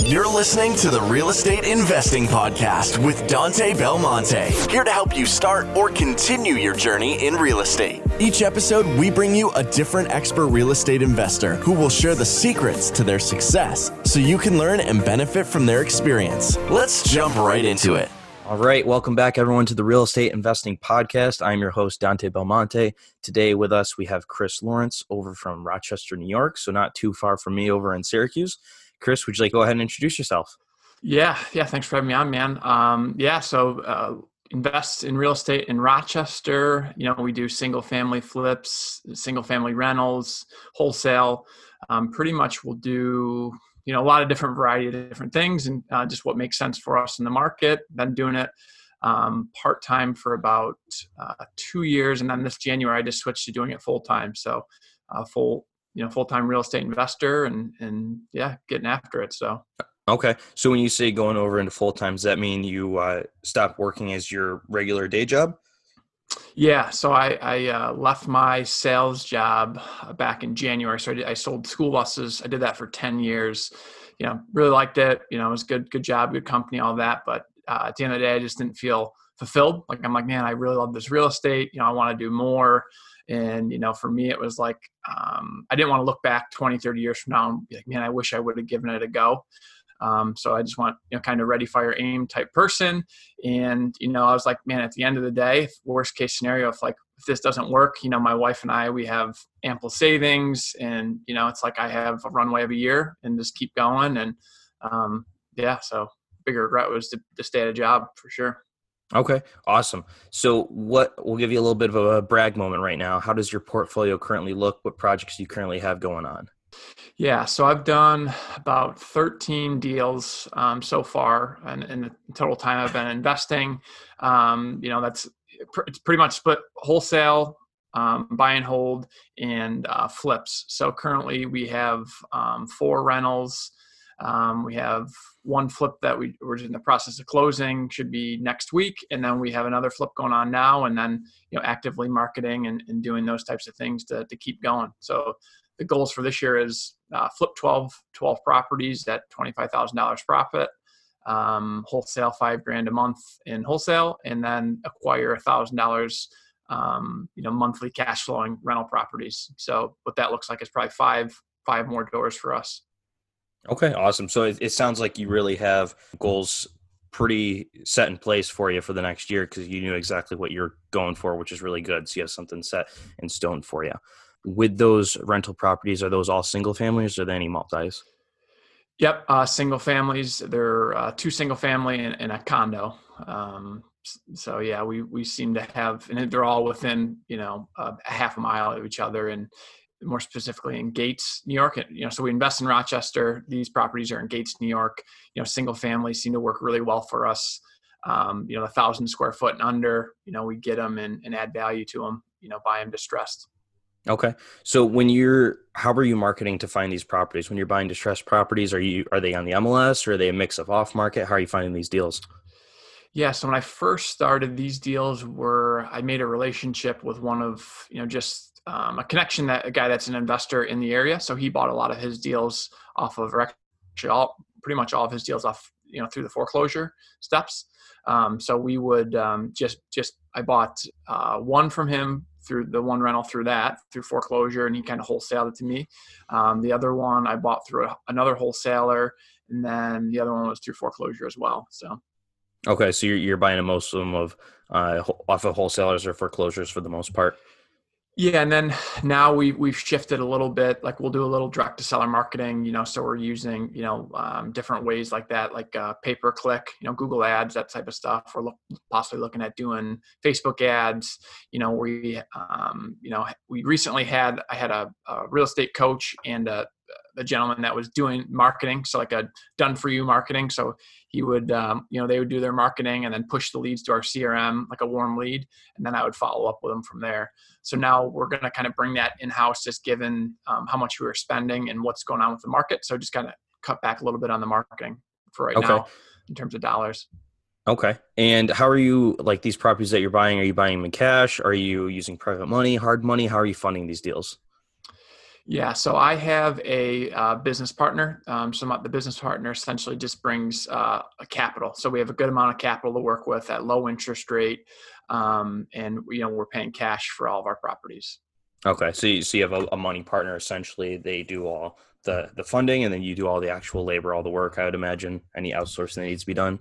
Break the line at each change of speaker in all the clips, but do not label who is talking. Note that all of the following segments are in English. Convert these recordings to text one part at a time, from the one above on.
You're listening to the Real Estate Investing Podcast with Dante Belmonte, here to help you start or continue your journey in real estate. Each episode, we bring you a different expert real estate investor who will share the secrets to their success so you can learn and benefit from their experience. Let's jump right into it.
All right, welcome back, everyone, to the Real Estate Investing Podcast. I'm your host, Dante Belmonte. Today, with us, we have Chris Lawrence over from Rochester, New York, so not too far from me over in Syracuse. Chris, would you like to go ahead and introduce yourself?
Yeah, yeah. Thanks for having me on, man. Um, yeah, so uh, invest in real estate in Rochester. You know, we do single family flips, single family rentals, wholesale. Um, pretty much, we'll do you know a lot of different variety of different things, and uh, just what makes sense for us in the market. Been doing it um, part time for about uh, two years, and then this January I just switched to doing it full time. So, uh, full you know full time real estate investor and and yeah, getting after it. So.
Okay, so when you say going over into full time, does that mean you uh, stop working as your regular day job?
Yeah, so I, I uh, left my sales job back in January. So I, did, I, sold school buses. I did that for ten years. You know, really liked it. You know, it was good, good job, good company, all that. But uh, at the end of the day, I just didn't feel fulfilled. Like I'm like, man, I really love this real estate. You know, I want to do more. And, you know, for me, it was like, um, I didn't want to look back 20, 30 years from now and be like, man, I wish I would have given it a go. Um, so I just want, you know, kind of ready, fire, aim type person. And, you know, I was like, man, at the end of the day, worst case scenario, if like, if this doesn't work, you know, my wife and I, we have ample savings and, you know, it's like I have a runway of a year and just keep going. And, um, yeah, so bigger regret was to, to stay at a job for sure.
Okay, awesome. So, what we'll give you a little bit of a brag moment right now. How does your portfolio currently look? What projects you currently have going on?
Yeah, so I've done about 13 deals um, so far, and in the total time I've been investing, um, you know, that's it's pretty much split wholesale, um, buy and hold, and uh, flips. So currently we have um, four rentals. Um, we have one flip that we, we're in the process of closing, should be next week, and then we have another flip going on now, and then you know actively marketing and, and doing those types of things to, to keep going. So the goals for this year is uh, flip 12, 12 properties at $25,000 profit, um, wholesale five grand a month in wholesale, and then acquire a thousand dollars, um, you know, monthly cash flowing rental properties. So what that looks like is probably five, five more doors for us.
Okay, awesome. So it, it sounds like you really have goals pretty set in place for you for the next year because you knew exactly what you're going for, which is really good. So you have something set in stone for you. With those rental properties, are those all single families or are there any multis?
Yep, uh, single families. They're uh, two single family and, and a condo. Um, so yeah, we we seem to have, and they're all within you know a half a mile of each other, and more specifically in Gates, New York. You know, so we invest in Rochester. These properties are in Gates, New York. You know, single families seem to work really well for us. Um, you know, a thousand square foot and under. You know, we get them and, and add value to them. You know, buy them distressed.
Okay. So when you're how are you marketing to find these properties? When you're buying distressed properties, are you are they on the MLS or are they a mix of off market? How are you finding these deals?
Yeah, so when I first started, these deals were I made a relationship with one of you know just um, a connection that a guy that's an investor in the area. So he bought a lot of his deals off of actually all pretty much all of his deals off you know through the foreclosure steps. Um, so we would um, just just I bought uh, one from him through the one rental through that through foreclosure, and he kind of wholesaled it to me. Um, the other one I bought through a, another wholesaler, and then the other one was through foreclosure as well. So.
Okay, so you're, you're buying most of them of uh, off of wholesalers or foreclosures for the most part.
Yeah, and then now we we've shifted a little bit. Like we'll do a little direct to seller marketing, you know. So we're using you know um, different ways like that, like uh, pay per click, you know, Google Ads, that type of stuff. We're possibly looking at doing Facebook ads. You know, we um, you know we recently had I had a, a real estate coach and a, a gentleman that was doing marketing, so like a done for you marketing. So he would, um, you know, they would do their marketing and then push the leads to our CRM like a warm lead, and then I would follow up with them from there. So now we're going to kind of bring that in house, just given um, how much we were spending and what's going on with the market. So just kind of cut back a little bit on the marketing for right okay. now in terms of dollars.
Okay. And how are you like these properties that you're buying? Are you buying them in cash? Are you using private money, hard money? How are you funding these deals?
Yeah, so I have a uh, business partner. Um, so my, the business partner essentially just brings uh, a capital. So we have a good amount of capital to work with at low interest rate, um, and you know we're paying cash for all of our properties.
Okay, so you, so you have a, a money partner. Essentially, they do all the the funding, and then you do all the actual labor, all the work. I would imagine any outsourcing that needs to be done.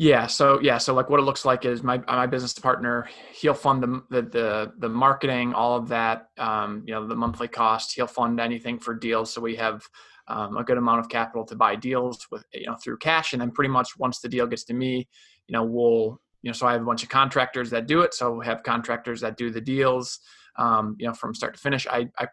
Yeah. So yeah. So like what it looks like is my my business partner. He'll fund the the the, the marketing, all of that. Um, you know, the monthly cost. He'll fund anything for deals. So we have um, a good amount of capital to buy deals with you know through cash, and then pretty much once the deal gets to me, you know, we'll you know. So I have a bunch of contractors that do it. So we have contractors that do the deals. Um, you know, from start to finish. I I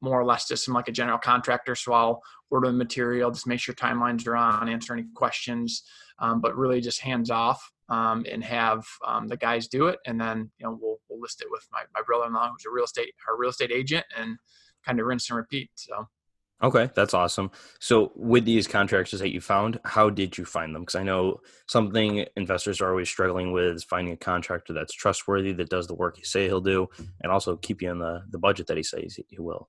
more or less just am like a general contractor. So I'll order the material, just make sure timelines are on, answer any questions, um, but really just hands off um, and have um, the guys do it. And then, you know, we'll, we'll list it with my, my brother-in-law, who's a real estate, our real estate agent and kind of rinse and repeat. So.
Okay, that's awesome. So, with these contractors that you found, how did you find them? Because I know something investors are always struggling with is finding a contractor that's trustworthy, that does the work you say he'll do, and also keep you in the the budget that he says he will.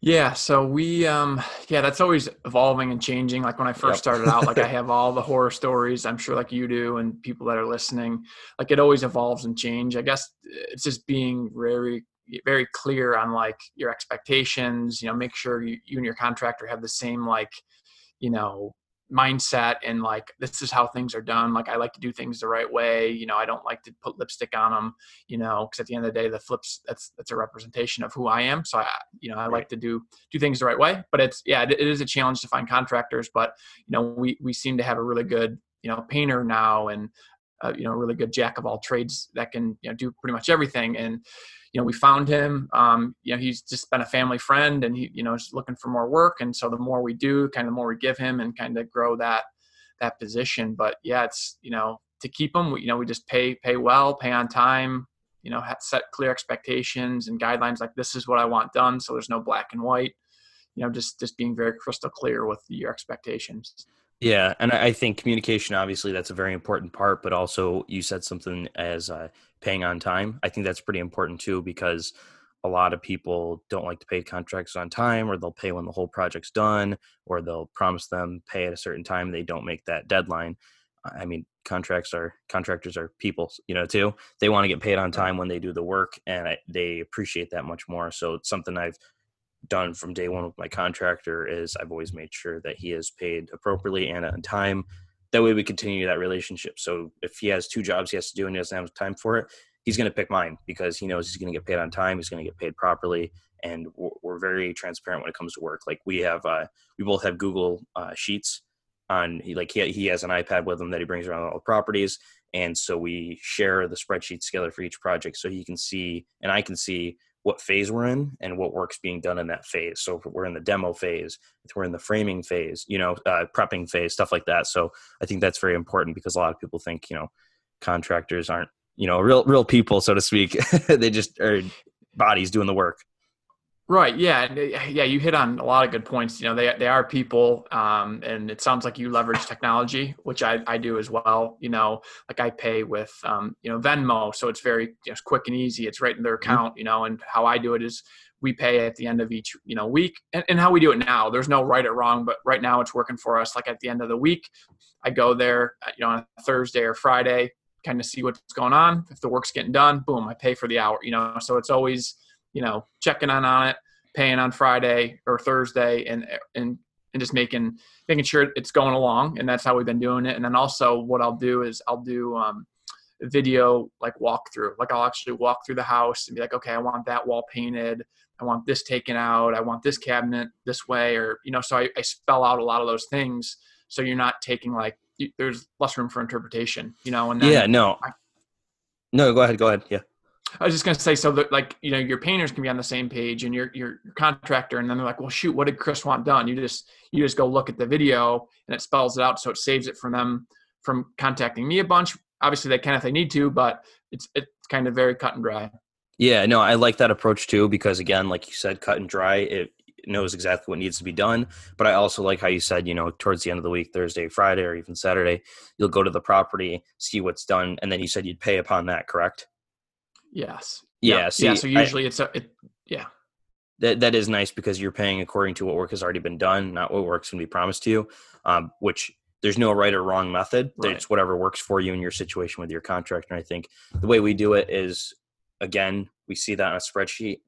Yeah, so we um yeah, that's always evolving and changing. Like when I first yep. started out, like I have all the horror stories, I'm sure like you do and people that are listening. Like it always evolves and change. I guess it's just being very very clear on like your expectations, you know, make sure you, you and your contractor have the same like, you know, mindset and like this is how things are done like i like to do things the right way you know i don't like to put lipstick on them you know because at the end of the day the flips that's that's a representation of who i am so i you know i right. like to do do things the right way but it's yeah it, it is a challenge to find contractors but you know we we seem to have a really good you know painter now and uh, you know really good jack of all trades that can you know do pretty much everything and you know, we found him. Um, you know, he's just been a family friend, and he, you know, is looking for more work. And so the more we do, kind of the more we give him, and kind of grow that that position. But yeah, it's you know to keep him, we, you know, we just pay pay well, pay on time. You know, set clear expectations and guidelines. Like this is what I want done, so there's no black and white. You know, just just being very crystal clear with your expectations.
Yeah, and I think communication obviously that's a very important part, but also you said something as uh, paying on time. I think that's pretty important too because a lot of people don't like to pay contracts on time or they'll pay when the whole project's done or they'll promise them pay at a certain time they don't make that deadline. I mean, contracts are contractors are people, you know, too. They want to get paid on time when they do the work and I, they appreciate that much more. So it's something I've done from day one with my contractor is I've always made sure that he is paid appropriately and on time. That way we continue that relationship. So if he has two jobs he has to do and he doesn't have time for it, he's going to pick mine because he knows he's going to get paid on time. He's going to get paid properly. And we're, very transparent when it comes to work. Like we have, uh, we both have Google uh, Sheets on, like he, he has an iPad with him that he brings around all the properties. And so we share the spreadsheets together for each project so he can see, and I can see what phase we're in and what work's being done in that phase. So if we're in the demo phase, if we're in the framing phase, you know, uh, prepping phase, stuff like that. So I think that's very important because a lot of people think, you know, contractors aren't, you know, real real people, so to speak. they just are bodies doing the work.
Right. Yeah. Yeah. You hit on a lot of good points. You know, they, they are people. Um, and it sounds like you leverage technology, which I, I do as well. You know, like I pay with, um, you know, Venmo. So it's very just quick and easy. It's right in their mm-hmm. account, you know, and how I do it is we pay at the end of each, you know, week and, and how we do it now. There's no right or wrong, but right now it's working for us. Like at the end of the week, I go there, uh, you know, on a Thursday or Friday, kind of see what's going on. If the work's getting done, boom, I pay for the hour, you know, so it's always, you know, checking on on it, paying on Friday or Thursday, and and and just making making sure it's going along. And that's how we've been doing it. And then also, what I'll do is I'll do um, video like walkthrough. Like I'll actually walk through the house and be like, okay, I want that wall painted. I want this taken out. I want this cabinet this way, or you know. So I, I spell out a lot of those things, so you're not taking like there's less room for interpretation, you know. And
yeah, no, I, no, go ahead, go ahead, yeah.
I was just going to say, so that like, you know, your painters can be on the same page and your, your, contractor, and then they're like, well, shoot, what did Chris want done? You just, you just go look at the video and it spells it out. So it saves it from them from contacting me a bunch. Obviously they can if they need to, but it's, it's kind of very cut and dry.
Yeah, no, I like that approach too, because again, like you said, cut and dry, it knows exactly what needs to be done. But I also like how you said, you know, towards the end of the week, Thursday, Friday, or even Saturday, you'll go to the property, see what's done, and then you said you'd pay upon that, correct?
Yes.
Yeah.
See, yeah. So usually I, it's a, it, yeah.
that that is nice because you're paying according to what work has already been done, not what work's going to be promised to you. Um, which there's no right or wrong method. Right. It's whatever works for you in your situation with your contractor. And I think the way we do it is, again, we see that on a spreadsheet,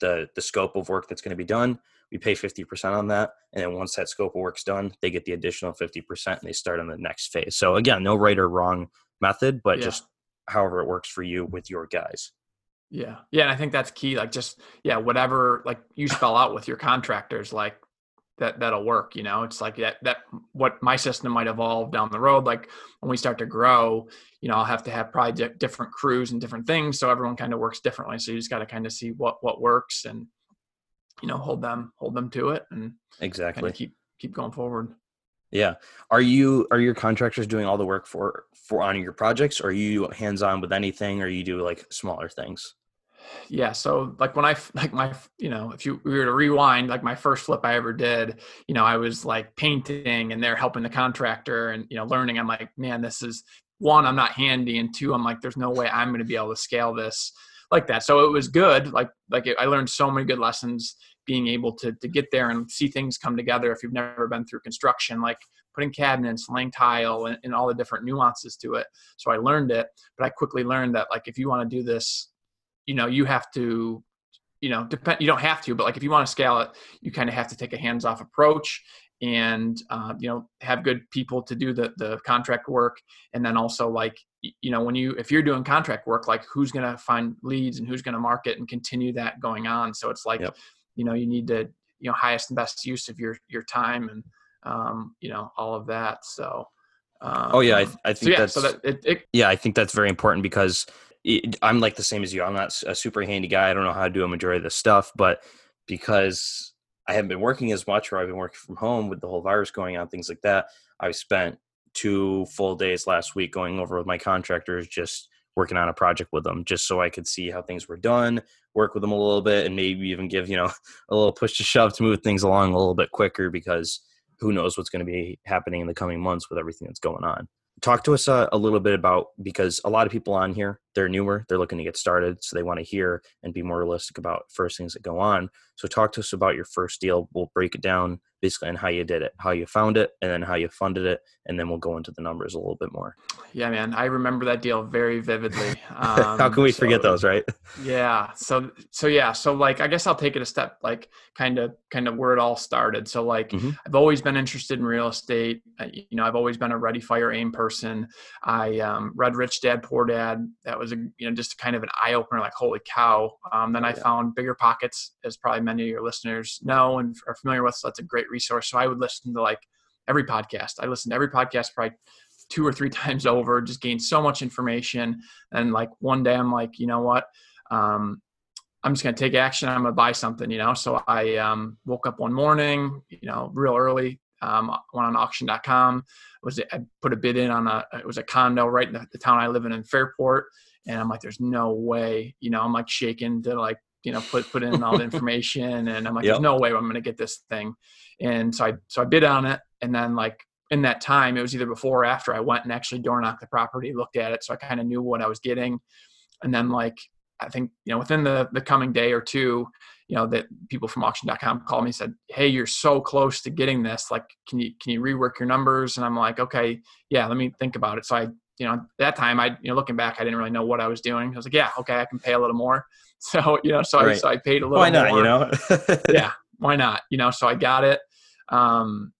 the the scope of work that's going to be done. We pay 50% on that. And then once that scope of work's done, they get the additional 50% and they start on the next phase. So again, no right or wrong method, but yeah. just however it works for you with your guys.
Yeah. Yeah. And I think that's key. Like just, yeah, whatever like you spell out with your contractors, like that that'll work. You know, it's like that that what my system might evolve down the road. Like when we start to grow, you know, I'll have to have probably di- different crews and different things. So everyone kind of works differently. So you just got to kind of see what what works and you know hold them hold them to it and
exactly
keep keep going forward.
Yeah. Are you are your contractors doing all the work for for on your projects or are you hands on with anything or you do like smaller things?
Yeah, so like when I like my you know, if you we were to rewind like my first flip I ever did, you know, I was like painting and they're helping the contractor and you know, learning. I'm like, man, this is one, I'm not handy and two, I'm like there's no way I'm going to be able to scale this like that. So it was good. Like like it, I learned so many good lessons being able to to get there and see things come together if you've never been through construction like putting cabinets laying tile and, and all the different nuances to it. So i learned it but i quickly learned that like if you want to do this you know you have to you know depend you don't have to but like if you want to scale it you kind of have to take a hands off approach and uh, you know have good people to do the the contract work. And then also like you know when you if you're doing contract work like who's going to find leads and who's going to market and continue that going on? So it's like yep you know you need to you know highest and best use of your your time and um, you know all of that. So
um, oh yeah i, I think so yeah, that's so that it, it, yeah i think that's very important because it, i'm like the same as you. I'm not a super handy guy. I don't know how to do a majority of this stuff but because i haven't been working as much or i've been working from home with the whole virus going on things like that i've spent two full days last week going over with my contractors just working on a project with them just so I could see how things were done, work with them a little bit, and maybe even give, you know, a little push to shove to move things along a little bit quicker because who knows what's going to be happening in the coming months with everything that's going on. Talk to us uh, a little bit about because a lot of people on here, they're newer, they're looking to get started, so they want to hear and be more realistic about first things that go on. So talk to us about your first deal. We'll break it down basically on how you did it, how you found it, and then how you funded it, and then we'll go into the numbers a little bit more.
Yeah, man, I remember that deal very vividly.
Um, how can we so, forget those, right?
Yeah. So so yeah. So like, I guess I'll take it a step, like kind of kind of where it all started. So like, mm-hmm. I've always been interested in real estate. you know, I've always been a ready, fire, aim person. I um, read Rich Dad Poor Dad. That was a you know just kind of an eye opener. Like, holy cow! Um, then I yeah. found Bigger Pockets, as probably many of your listeners know and are familiar with. So that's a great resource. So I would listen to like every podcast. I listened to every podcast probably two or three times over, just gained so much information. And like one day I'm like, you know what? Um, I'm just going to take action. I'm going to buy something, you know? So I um, woke up one morning, you know, real early, um, went on auction.com, was I put a bid in on a, it was a condo right in the, the town I live in in Fairport. And I'm like, there's no way, you know, I'm like shaking to like you know put put in all the information and i'm like yep. there's no way i'm to get this thing. And so i so i bid on it and then like in that time it was either before or after i went and actually door knocked the property looked at it so i kind of knew what i was getting. And then like i think you know within the the coming day or two you know that people from auction.com called me and said hey you're so close to getting this like can you can you rework your numbers? And i'm like okay yeah let me think about it. So i you know, that time I, you know, looking back, I didn't really know what I was doing. I was like, yeah, okay, I can pay a little more. So, you know, so right. I, so I paid a little
Why not,
more.
you know?
yeah. Why not? You know, so I got it. Um,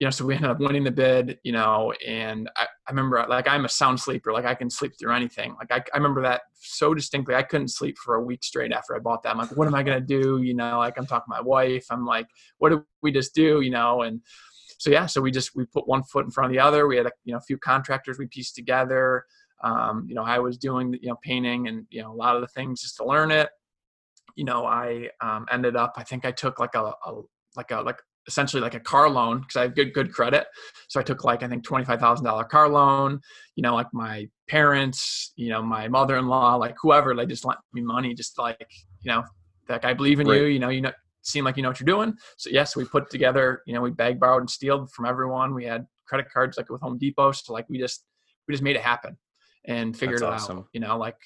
you know, so we ended up winning the bid, you know, and I, I remember like I'm a sound sleeper. Like I can sleep through anything. Like I, I remember that so distinctly. I couldn't sleep for a week straight after I bought that. I'm like, what am I going to do? You know, like I'm talking to my wife. I'm like, what did we just do? You know, and, so yeah, so we just we put one foot in front of the other. We had a, you know a few contractors we pieced together. Um, you know, I was doing you know painting and you know a lot of the things just to learn it. You know, I um, ended up I think I took like a, a like a like essentially like a car loan because I have good good credit. So I took like I think twenty five thousand dollar car loan. You know, like my parents, you know, my mother in law, like whoever, they just lent me money, just like you know, like I believe in right. you. You know, you know, seem like you know what you're doing. So yes, we put together, you know, we bag borrowed and stealed from everyone. We had credit cards like with Home Depot. So like we just we just made it happen and figured That's it awesome. out. You know, like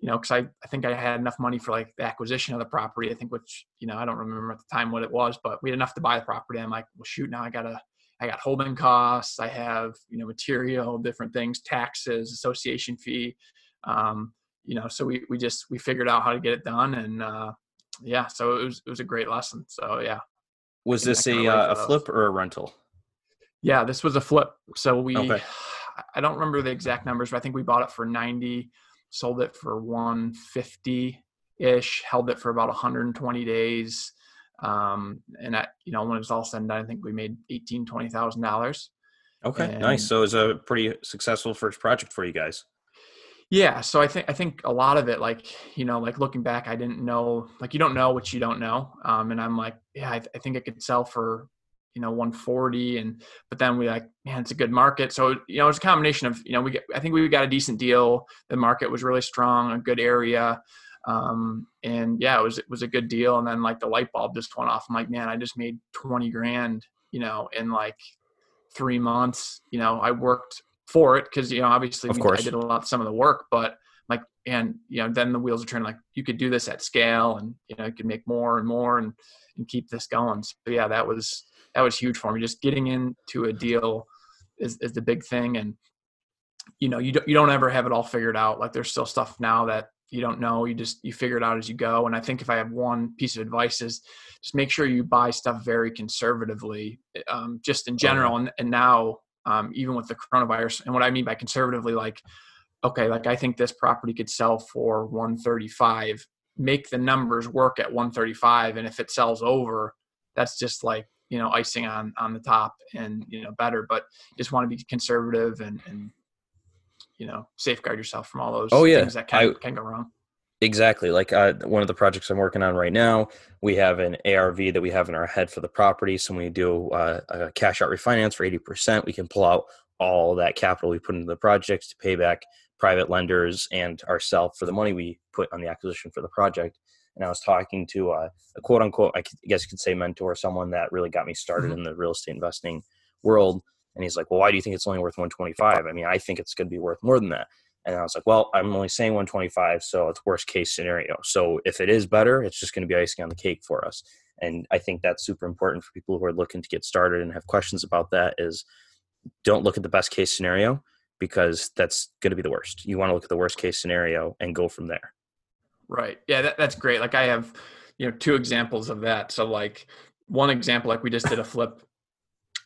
you know, because I, I think I had enough money for like the acquisition of the property. I think, which you know, I don't remember at the time what it was, but we had enough to buy the property. I'm like, well, shoot, now I gotta, I got holding costs. I have you know material, different things, taxes, association fee. Um, you know, so we we just we figured out how to get it done, and uh, yeah, so it was it was a great lesson. So yeah.
Was this a uh, a flip or a rental?
Yeah, this was a flip. So we, okay. I don't remember the exact numbers, but I think we bought it for ninety sold it for 150 ish, held it for about 120 days. Um, and at, you know, when it's all said and done, I think we made 18, $20,000.
Okay. And, nice. So it was a pretty successful first project for you guys.
Yeah. So I think, I think a lot of it, like, you know, like looking back, I didn't know, like, you don't know what you don't know. Um, and I'm like, yeah, I, th- I think it could sell for you know 140 and but then we like man it's a good market so you know it's a combination of you know we get i think we got a decent deal the market was really strong a good area um, and yeah it was it was a good deal and then like the light bulb just went off i'm like man i just made 20 grand you know in like three months you know i worked for it because you know obviously
of course.
i did a lot some of the work but like and you know then the wheels are turning like you could do this at scale and you know you could make more and more and and keep this going so yeah that was that was huge for me. Just getting into a deal is, is the big thing. And, you know, you don't, you don't ever have it all figured out. Like there's still stuff now that you don't know. You just, you figure it out as you go. And I think if I have one piece of advice is just make sure you buy stuff very conservatively, um, just in general. And, and now, um, even with the coronavirus. And what I mean by conservatively, like, okay, like I think this property could sell for 135, make the numbers work at 135. And if it sells over, that's just like you know icing on on the top and you know better. But just want to be conservative and and you know safeguard yourself from all those
oh yeah.
things that can, I, can go wrong
exactly like uh, one of the projects i'm working on right now we have an arv that we have in our head for the property so when we do uh, a cash out refinance for 80% we can pull out all that capital we put into the project to pay back private lenders and ourselves for the money we put on the acquisition for the project and I was talking to a, a quote unquote, I guess you could say mentor, someone that really got me started mm-hmm. in the real estate investing world. And he's like, well, why do you think it's only worth 125? I mean, I think it's going to be worth more than that. And I was like, well, I'm only saying 125, so it's worst case scenario. So if it is better, it's just going to be icing on the cake for us. And I think that's super important for people who are looking to get started and have questions about that is don't look at the best case scenario because that's going to be the worst. You want to look at the worst case scenario and go from there.
Right. Yeah, that, that's great. Like I have, you know, two examples of that. So like one example, like we just did a flip.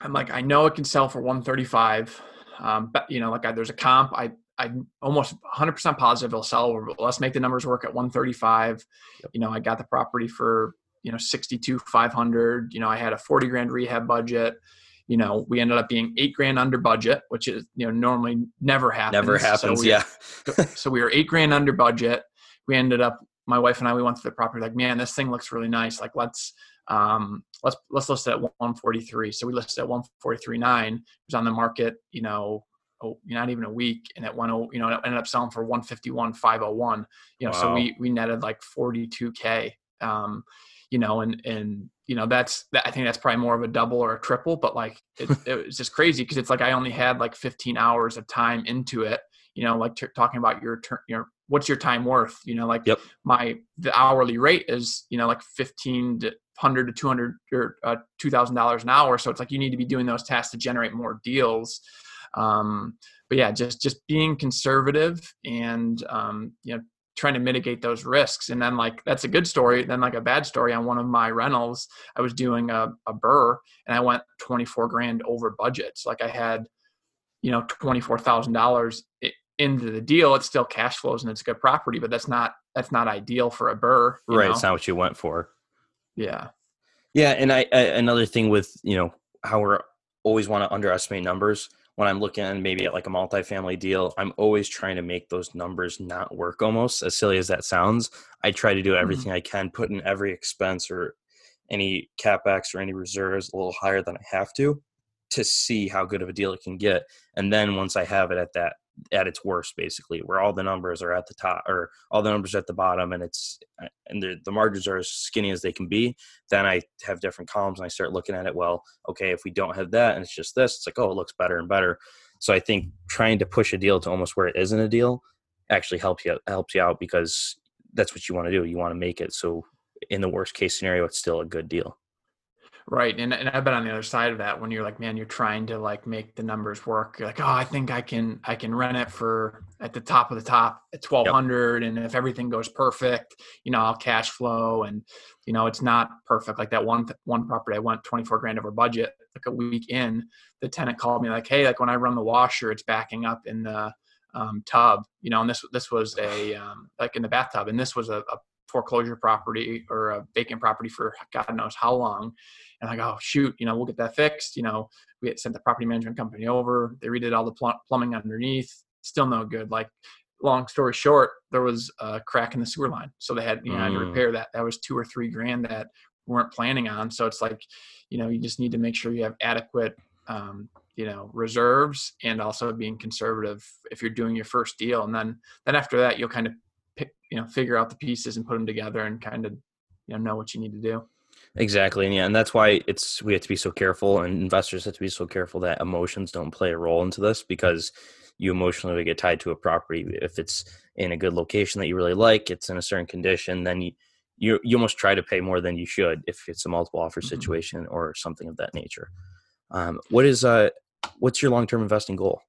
I'm like, I know it can sell for 135. Um, but you know, like I, there's a comp. I I'm almost 100% positive it'll sell. Let's make the numbers work at 135. Yep. You know, I got the property for you know 62 500. You know, I had a 40 grand rehab budget. You know, we ended up being eight grand under budget, which is you know normally never happens.
Never happens.
So we,
yeah.
so we were eight grand under budget we ended up my wife and I we went to the property like man this thing looks really nice like let's um let's let's list it at 143 so we listed at 143.9 it was on the market you know oh, not even a week and it went you know it ended up selling for 151.501 you know wow. so we we netted like 42k um you know and and you know that's that, i think that's probably more of a double or a triple but like it, it was just crazy because it's like i only had like 15 hours of time into it you know like t- talking about your turn your what's your time worth you know like
yep.
my the hourly rate is you know like 15 to 100 to 200 or uh, $2000 an hour so it's like you need to be doing those tasks to generate more deals um, but yeah just just being conservative and um, you know trying to mitigate those risks and then like that's a good story then like a bad story on one of my rentals i was doing a, a BRRRR and i went 24 grand over budget so like i had you know $24000 into the deal, it's still cash flows and it's a good property, but that's not that's not ideal for a BRRRR.
Right, know? it's not what you went for.
Yeah,
yeah, and I, I another thing with you know how we're always want to underestimate numbers. When I'm looking maybe at like a multifamily deal, I'm always trying to make those numbers not work. Almost as silly as that sounds, I try to do mm-hmm. everything mm-hmm. I can, put in every expense or any capex or any reserves a little higher than I have to, to see how good of a deal it can get. And then once I have it at that at its worst basically where all the numbers are at the top or all the numbers at the bottom and it's uh, and the, the margins are as skinny as they can be then i have different columns and i start looking at it well okay if we don't have that and it's just this it's like oh it looks better and better so i think trying to push a deal to almost where it isn't a deal actually helps you helps you out because that's what you want to do. You want to make it so in the worst case scenario, it's still a good deal.
Right. And, and I've been on the other side of that when you're like, man, you're trying to like make the numbers work. You're like, oh, I think I can, I can rent it for at the top of the top at 1200. Yep. And if everything goes perfect, you know, I'll cash flow and, you know, it's not perfect. Like that one, one property, I went 24 grand over budget, like a week in the tenant called me like, Hey, like when I run the washer, it's backing up in the um, tub, you know, and this, this was a, um, like in the bathtub and this was a, a foreclosure property or a vacant property for God knows how long. And I go, oh, shoot, you know, we'll get that fixed. You know, we had sent the property management company over. They redid all the pl- plumbing underneath. Still no good. Like, long story short, there was a crack in the sewer line, so they had you know mm. had to mm. repair that. That was two or three grand that we weren't planning on. So it's like, you know, you just need to make sure you have adequate, um, you know, reserves and also being conservative if you're doing your first deal. And then then after that, you'll kind of pick, you know, figure out the pieces and put them together and kind of you know know what you need to do.
Exactly, and yeah, and that's why it's we have to be so careful, and investors have to be so careful that emotions don't play a role into this because you emotionally get tied to a property. If it's in a good location that you really like, it's in a certain condition, then you you, you almost try to pay more than you should if it's a multiple offer mm-hmm. situation or something of that nature. Um, what is uh what's your long term investing goal?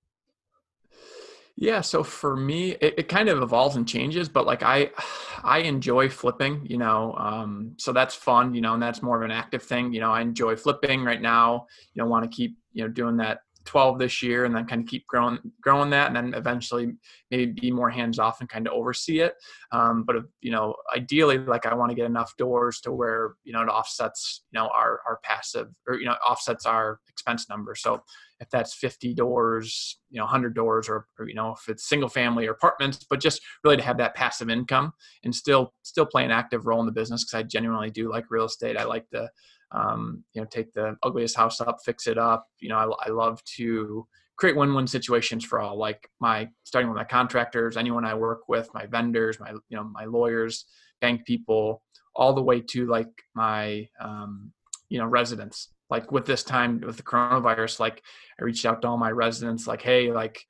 Yeah, so for me, it, it, kind of evolves and changes, but like I, I enjoy flipping, you know, um, so that's fun, you know, and that's more of an active thing. You know, I enjoy flipping right now. You know, want to keep, you know, doing that 12 this year and then kind of keep growing growing that and then eventually maybe be more hands off and kind of oversee it um, but you know ideally like i want to get enough doors to where you know it offsets you know our our passive or you know offsets our expense number so if that's 50 doors you know 100 doors or, or you know if it's single family or apartments but just really to have that passive income and still still play an active role in the business because i genuinely do like real estate. I like to um, you know take the ugliest house up fix it up. You know I, I love to create win-win situations for all like my starting with my contractors anyone i work with my vendors my you know my lawyers bank people all the way to like my um, you know residents like with this time with the coronavirus like i reached out to all my residents like hey like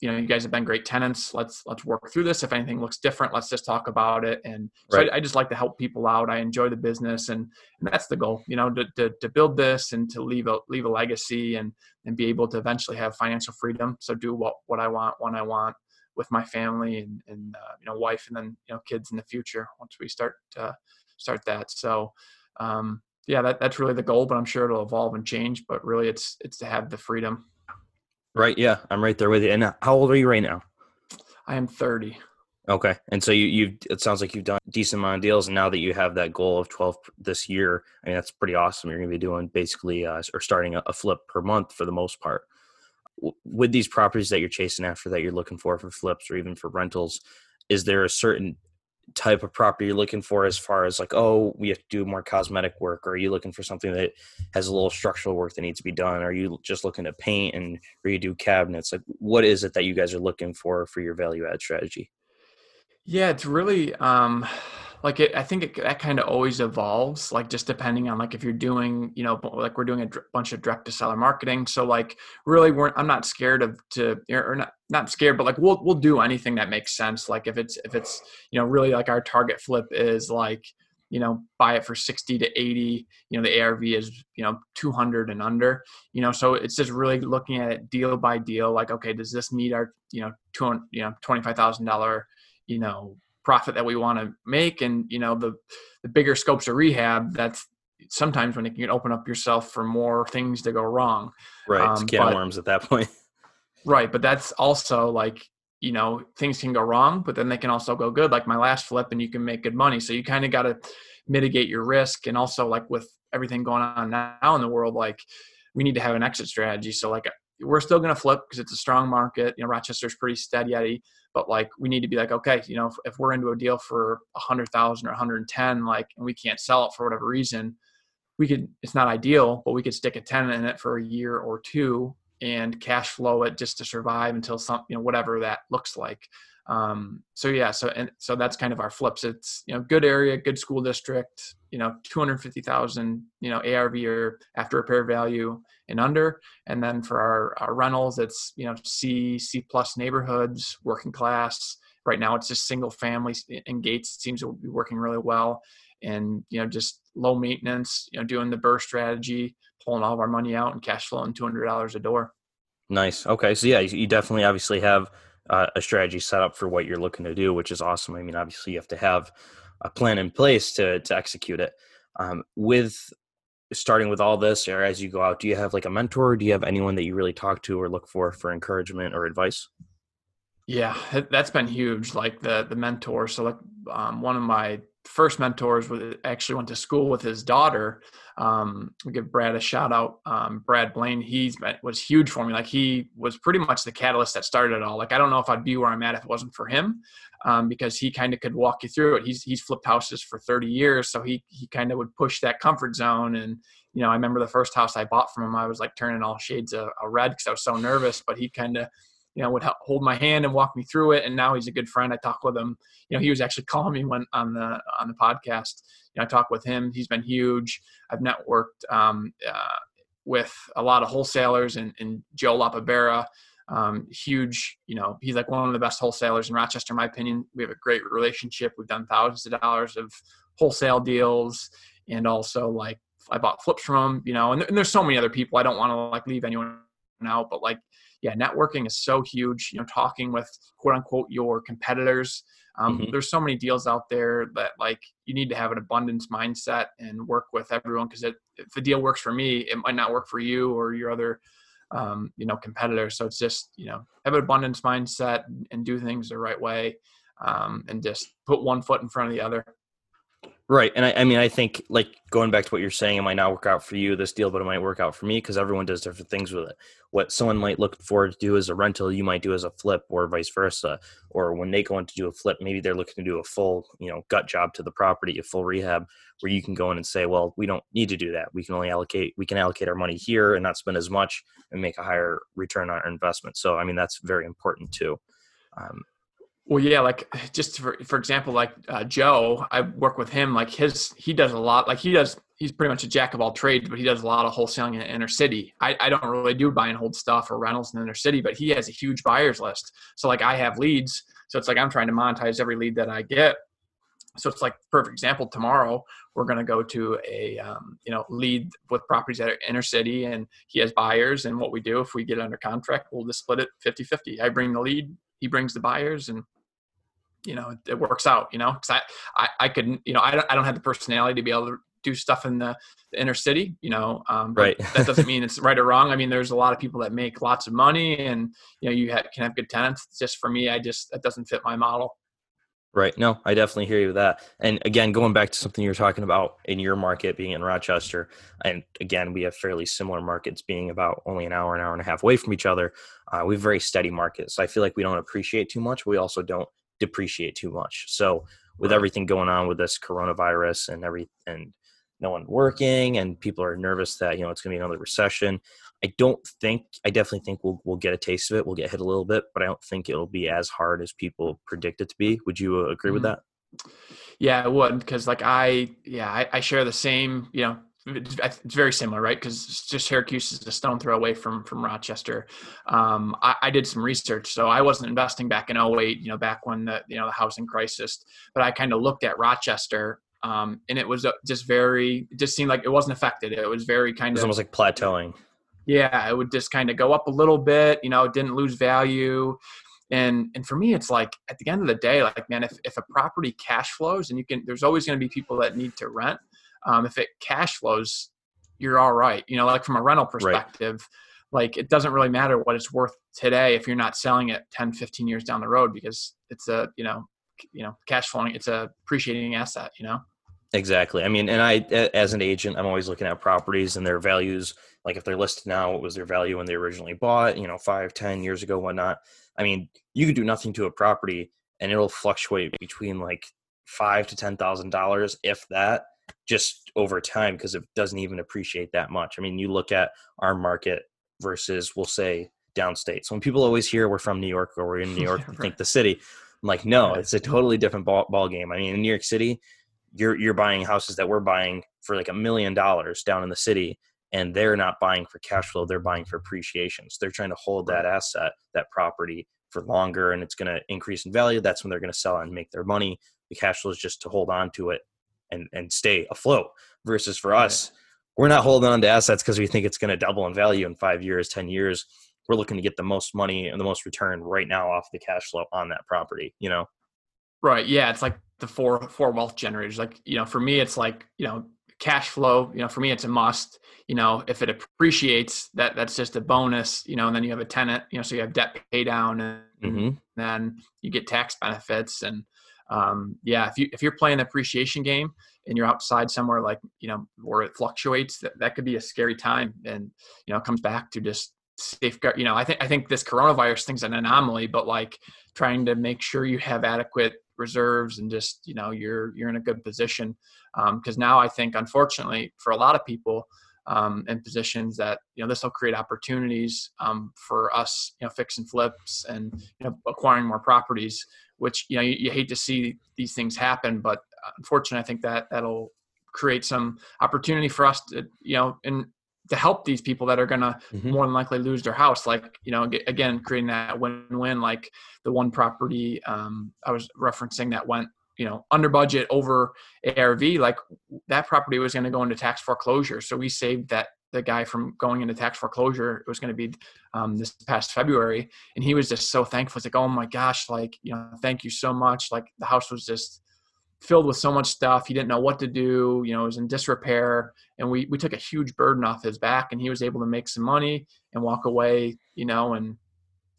you know you guys have been great tenants. Let's let's work through this. If anything looks different let's just talk about it. And so right. I, I, just like to help people out. I enjoy the business and, and that's the goal you know to, to, to, build this and to leave a leave a legacy and and be able to eventually have financial freedom. So do what what i want when i want with my family and, and uh, you know wife and then you know kids in the future once we start uh, start that. So um, yeah that, that's really the goal but i'm sure it'll evolve and change but really it's it's to have the freedom
Right. Yeah, I'm right there with you. And how old are you right now?
I am 30.
Okay. And so you you it sounds like you've done decent amount of deals, and now that you have that goal of 12 this year, I mean that's pretty awesome. You're going to be doing basically uh, or starting a, a flip per month for the most part. With these properties that you're chasing after, that you're looking for for flips or even for rentals, is there a certain type of property you're looking for as far as like oh we have to do more cosmetic work or are you looking for something that has a little structural work that needs to be done? Are you just looking to paint and redo cabinets? Like what is it that you guys are looking for for your value add strategy?
Yeah it's really um like it, I think it, that kind of always evolves, like just depending on like if you're doing, you know, like we're doing a bunch of direct to seller marketing. So like really, we're I'm not scared of to er, or not not scared, but like we'll we'll do anything that makes sense. Like if it's if it's you know really like our target flip is like you know buy it for 60 to 80 you know the arv is you know 200 and under you know so it's just really looking at it deal by deal like okay does this meet our you know 200 you know $25000 you know profit that we want to make and you know the the bigger scopes of rehab that's sometimes when you can open up yourself for more things to go wrong.
Right um, can but, worms at that point.
Right but that's also like you know things can go wrong but then they can also go good like my last flip and you can make good money. So you kind of got to mitigate your risk and also like with everything going on now in the world like we need to have an exit strategy. So like we're still going to flip because it's a strong market. You know rochester's pretty steady but like we need to be like okay you know if, if we're into a deal for a hundred thousand or 110 like and we can't sell it for whatever reason we could it's not ideal but we could stick a tenant in it for a year or two and cash flow it just to survive until some you know whatever that looks like um, so yeah so and so that's kind of our flips. It's you know good area good school district you know 250000 you know arv or after repair value and under. And then for our, our rentals it's you know c c plus neighborhoods working class. Right now it's just single family and gates. Seems to be working really well. And you know just low maintenance you know doing the BRRRR strategy pulling all of our money out and cash flowing $200 a door.
Nice. Okay. So yeah you definitely obviously have uh, a strategy set up for what you're looking to do which is awesome. I mean obviously you have to have a plan in place to to execute it. Um, with starting with all this or as you go out do you have like a mentor? Do you have anyone that you really talk to or look for for encouragement or advice?
Yeah that's been huge like the the mentor so like um, one of my first mentors was actually went to school with his daughter. Um, we give Brad a shout out. Um, Brad Blaine, he's was huge for me. Like he was pretty much the catalyst that started it all. Like I don't know if I'd be where I'm at if it wasn't for him, um, because he kind of could walk you through it. He's he's flipped houses for 30 years, so he he kind of would push that comfort zone. And you know, I remember the first house I bought from him, I was like turning all shades of, of red because I was so nervous. But he kind of you know, would help hold my hand and walk me through it. And now he's a good friend. I talk with him. You know, he was actually calling me when on the on the podcast. You know, I talk with him. He's been huge. I've networked um, uh, with a lot of wholesalers and, and Joe LaPabera. Um, huge, you know, he's like one of the best wholesalers in Rochester, in my opinion. We have a great relationship. We've done thousands of dollars of wholesale deals, and also like I bought flips from him, you know. And, and there's so many other people. I don't want to like leave anyone out, but like yeah, networking is so huge. You know, talking with quote unquote your competitors. Um, mm-hmm. There's so many deals out there that like you need to have an abundance mindset and work with everyone because if the deal works for me, it might not work for you or your other um, you know competitors. So it's just you know have an abundance mindset and do things the right way um, and just put one foot in front of the other.
Right. And I, I, mean, I think like going back to what you're saying, it might not work out for you, this deal, but it might work out for me because everyone does different things with it. What someone might look forward to do as a rental, you might do as a flip or vice versa. Or when they go in to do a flip, maybe they're looking to do a full, you know, gut job to the property, a full rehab where you can go in and say, well, we don't need to do that. We can only allocate, we can allocate our money here and not spend as much and make a higher return on our investment. So, I mean, that's very important too. Um,
well, yeah, like just for for example, like uh, Joe, I work with him. Like his, he does a lot. Like he does, he's pretty much a jack of all trades, but he does a lot of wholesaling in the inner city. I, I don't really do buy and hold stuff or rentals in the inner city, but he has a huge buyers list. So like I have leads, so it's like I'm trying to monetize every lead that I get. So it's like perfect example. Tomorrow we're going to go to a um, you know lead with properties that are inner city, and he has buyers. And what we do if we get under contract, we'll just split it 50-50. I bring the lead, he brings the buyers, and you know it, it works out you know because I, I i couldn't you know I don't, I don't have the personality to be able to do stuff in the, the inner city you know um,
right
that doesn't mean it's right or wrong i mean there's a lot of people that make lots of money and you know you have, can have good tenants just for me i just that doesn't fit my model
Right. No, I definitely hear you with that. And again, going back to something you're talking about in your market being in Rochester, and again, we have fairly similar markets being about only an hour, an hour and a half away from each other. Uh, we have very steady markets. So I feel like we don't appreciate too much. We also don't depreciate too much. So with right. everything going on with this coronavirus and every and no one working and people are nervous that you know it's going to be another recession. I don't think I definitely think we'll we'll get a taste of it. We'll get hit a little bit, but I don't think it'll be as hard as people predict it to be. Would you uh, agree mm-hmm. with that?
Yeah, I would because like I yeah I, I share the same you know it's very similar, right? Because just Syracuse is a stone throw away from from Rochester. Um, I, I, did some research, so I wasn't investing back in 08, you know, back when the you know the housing crisis, but I kind of looked at Rochester, um, and it was just very, it just seemed like it wasn't affected. It was very kind
of almost like plateauing.
Yeah, it would just kind of go up a little bit, you know, it didn't lose value. And and for me, it's like at the end of the day, like man, if if a property cash flows, and you can, there's always going to be people that need to rent um, if it cash flows, you're all right. You know, like from a rental perspective, right. like it doesn't really matter what it's worth today if you're not selling it 10, 15 years down the road because it's a, you know, you know, cash flowing, it's a appreciating asset, you know?
Exactly. I mean, and I, as an agent, I'm always looking at properties and their values. Like if they're listed now, what was their value when they originally bought, you know, five, ten years ago, whatnot. I mean, you could do nothing to a property and it'll fluctuate between like five to ten thousand dollars, if that just over time because it doesn't even appreciate that much. I mean, you look at our market versus we'll say downstate. So when people always hear we're from New York or we're in New York, yeah, right. think the city. I'm like, no, it's a totally different ball, ball game. I mean, in New York City, you're you're buying houses that we're buying for like a million dollars down in the city, and they're not buying for cash flow they're buying for appreciation so they're trying to hold that asset that property for longer and it's going to increase in value that's when they're going to sell and make their money the cash flow is just to hold on to it and and stay afloat versus for us we're not holding on to assets because we think it's going to double in value in five years ten years. We're looking to get the most money and the most return right now off the cash flow on that property you know?
Right yeah it's like the four four wealth generators like you know for me it's like you know cash flow you know for me it's a must you know if it appreciates that that's just a bonus you know and then you have a tenant you know so you have debt pay down and mm-hmm. then you get tax benefits and um, yeah if you if you're playing the appreciation game and you're outside somewhere like you know where it fluctuates that, that could be a scary time and you know it comes back to just safeguard you know i think i think this coronavirus thing's an anomaly but like trying to make sure you have adequate reserves and just you know you're you're in a good position. Because um, now i think unfortunately for a lot of people um, in positions that you know this will create opportunities um, for us you know fix and flips and you know acquiring more properties which you know you, you hate to see these things happen but unfortunately i think that that'll create some opportunity for us to you know and to help these people that are going to mm-hmm. more than likely lose their house like you know again creating that win-win like the one property um, i was referencing that went you know under budget over arv like that property was going to go into tax foreclosure so we saved that the guy from going into tax foreclosure it was going to be um, this past february and he was just so thankful it's like oh my gosh like you know thank you so much like the house was just filled with so much stuff. He didn't know what to do. You know, it was in disrepair, and we we took a huge burden off his back, and he was able to make some money and walk away. You know, and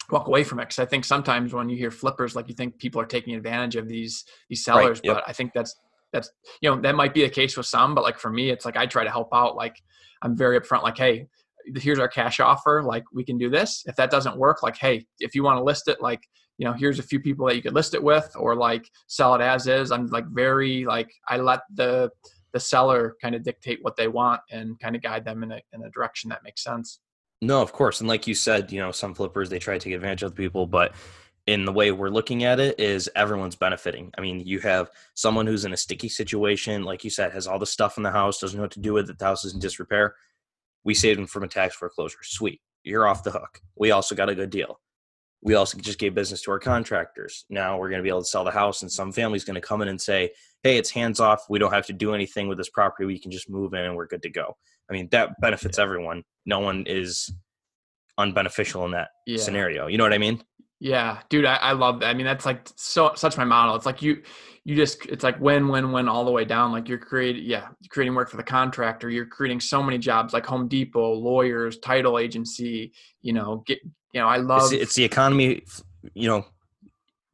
walk away from it. Because I think sometimes when you hear flippers, like you think people are taking advantage of these these sellers, right, yep. but I think that's that's you know that might be a case with some, but like for me, it's like I try to help out. Like I'm very upfront. Like, hey, here's our cash offer. Like we can do this. If that doesn't work, like hey, if you want to list it, like you know here's a few people that you could list it with or like sell it as is i'm like very like i let the the seller kind of dictate what they want and kind of guide them in a, in a direction that makes sense
no of course and like you said you know some flippers they try to take advantage of people but in the way we're looking at it is everyone's benefiting i mean you have someone who's in a sticky situation like you said has all the stuff in the house doesn't know what to do with it the house is in disrepair we saved them from a tax foreclosure sweet you're off the hook we also got a good deal we also just gave business to our contractors. Now we're going to be able to sell the house, and some family's going to come in and say, "Hey, it's hands off. We don't have to do anything with this property. We can just move in, and we're good to go." I mean, that benefits everyone. No one is unbeneficial in that yeah. scenario. You know what I mean?
Yeah, dude, I, I love that. I mean, that's like so such my model. It's like you, you just it's like win, win, win all the way down. Like you're creating, yeah, you're creating work for the contractor. You're creating so many jobs, like Home Depot, lawyers, title agency. You know, get you know, I love
it's, it's the economy, you know,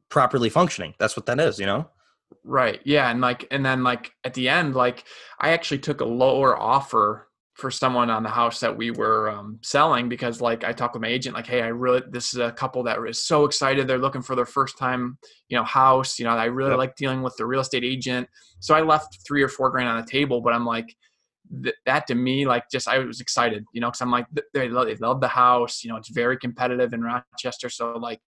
properly functioning. That's what that is, you know?
Right. Yeah. And like, and then like at the end, like I actually took a lower offer for someone on the house that we were um, selling because like I talked with my agent, like, Hey, I really, this is a couple that is so excited. They're looking for their first time, you know, house, you know, I really yep. like dealing with the real estate agent. So I left three or four grand on the table, but I'm like, th- that to me, like, just I was excited, you know, because I'm like, they love, they love the house. You know, it's very competitive in Rochester, so like,